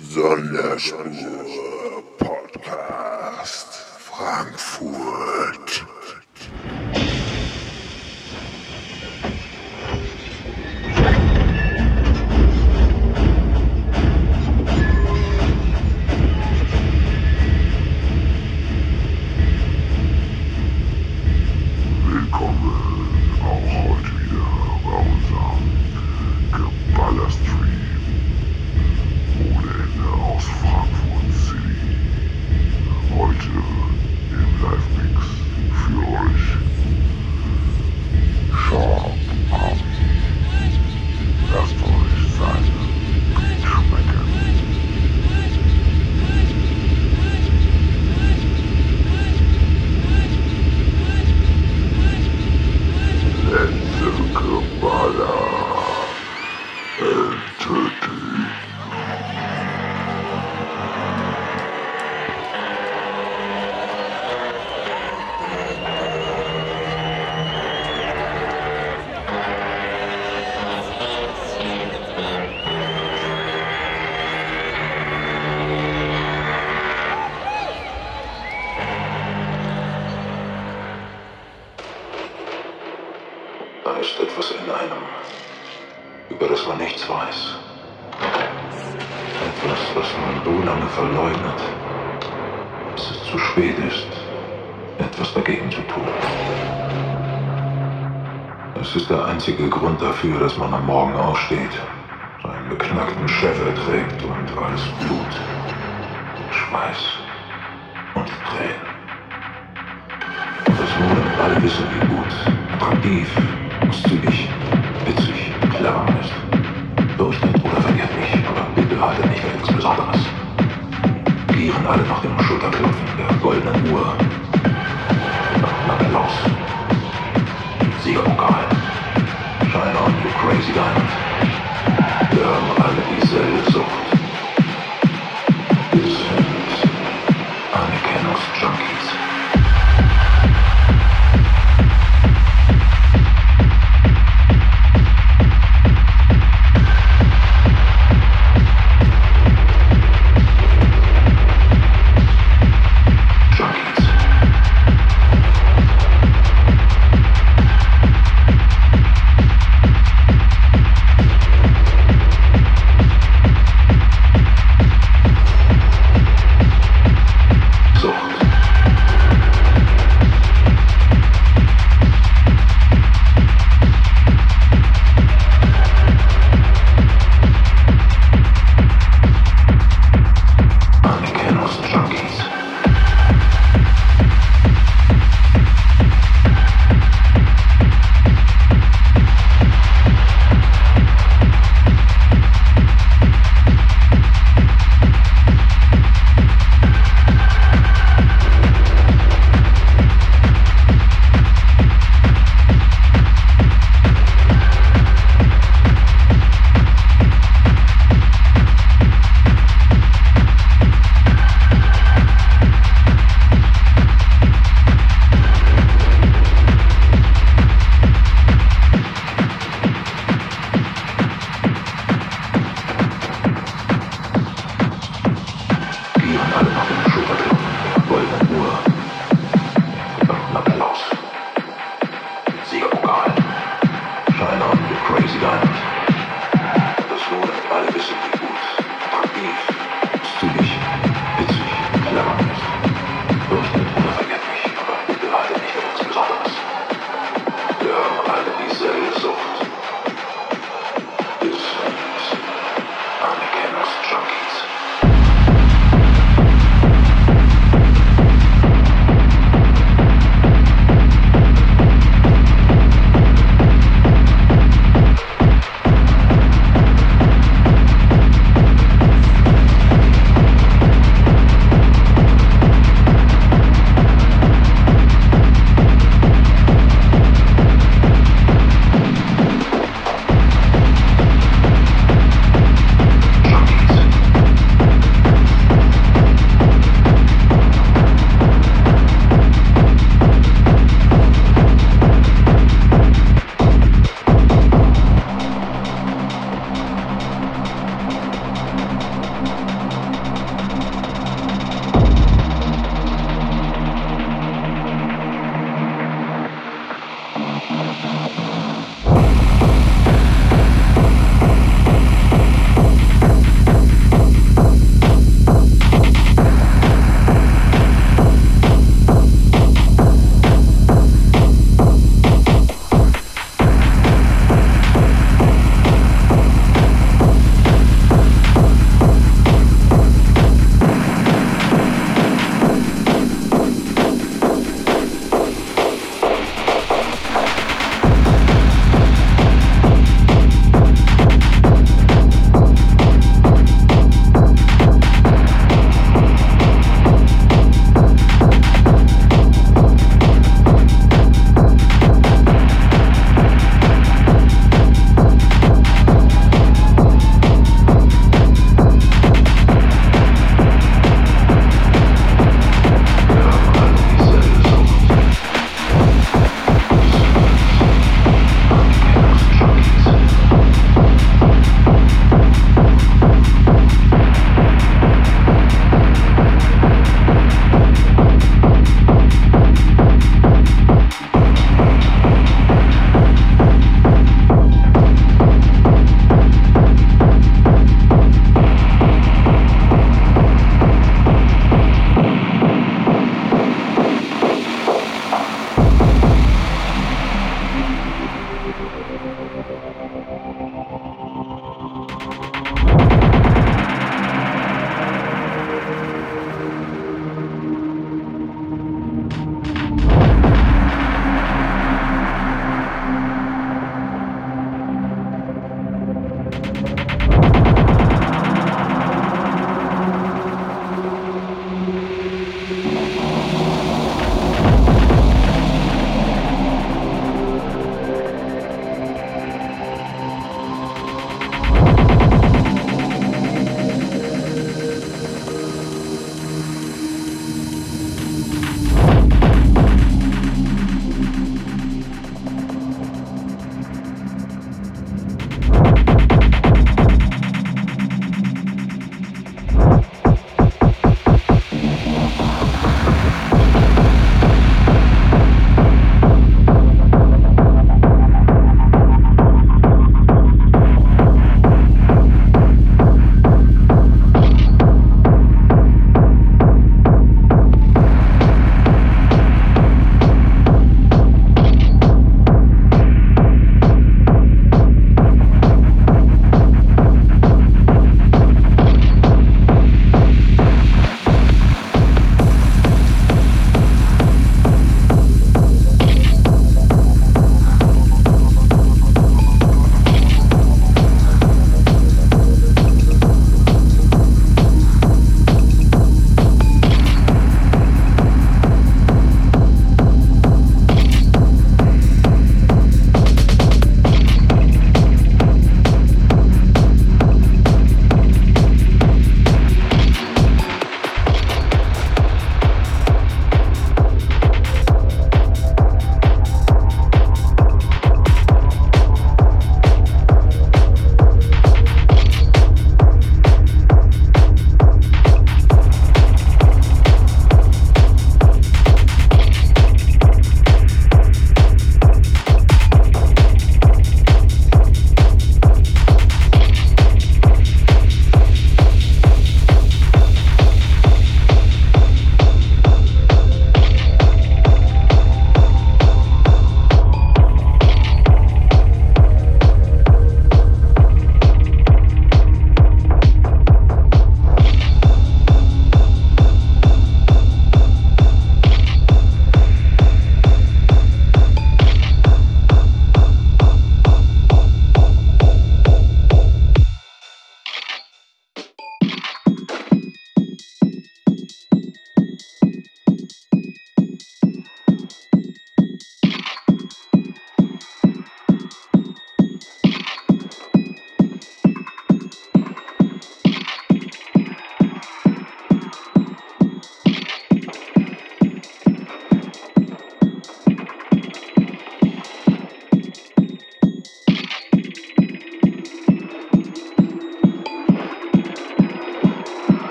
Sonderspur Podcast Frankfurt. dafür, dass man am Morgen aufsteht, seinen beknackten Scheffel trägt und alles Blut, Schweiß und Tränen. Das wurde alle wissen, wie gut, attraktiv, großzügig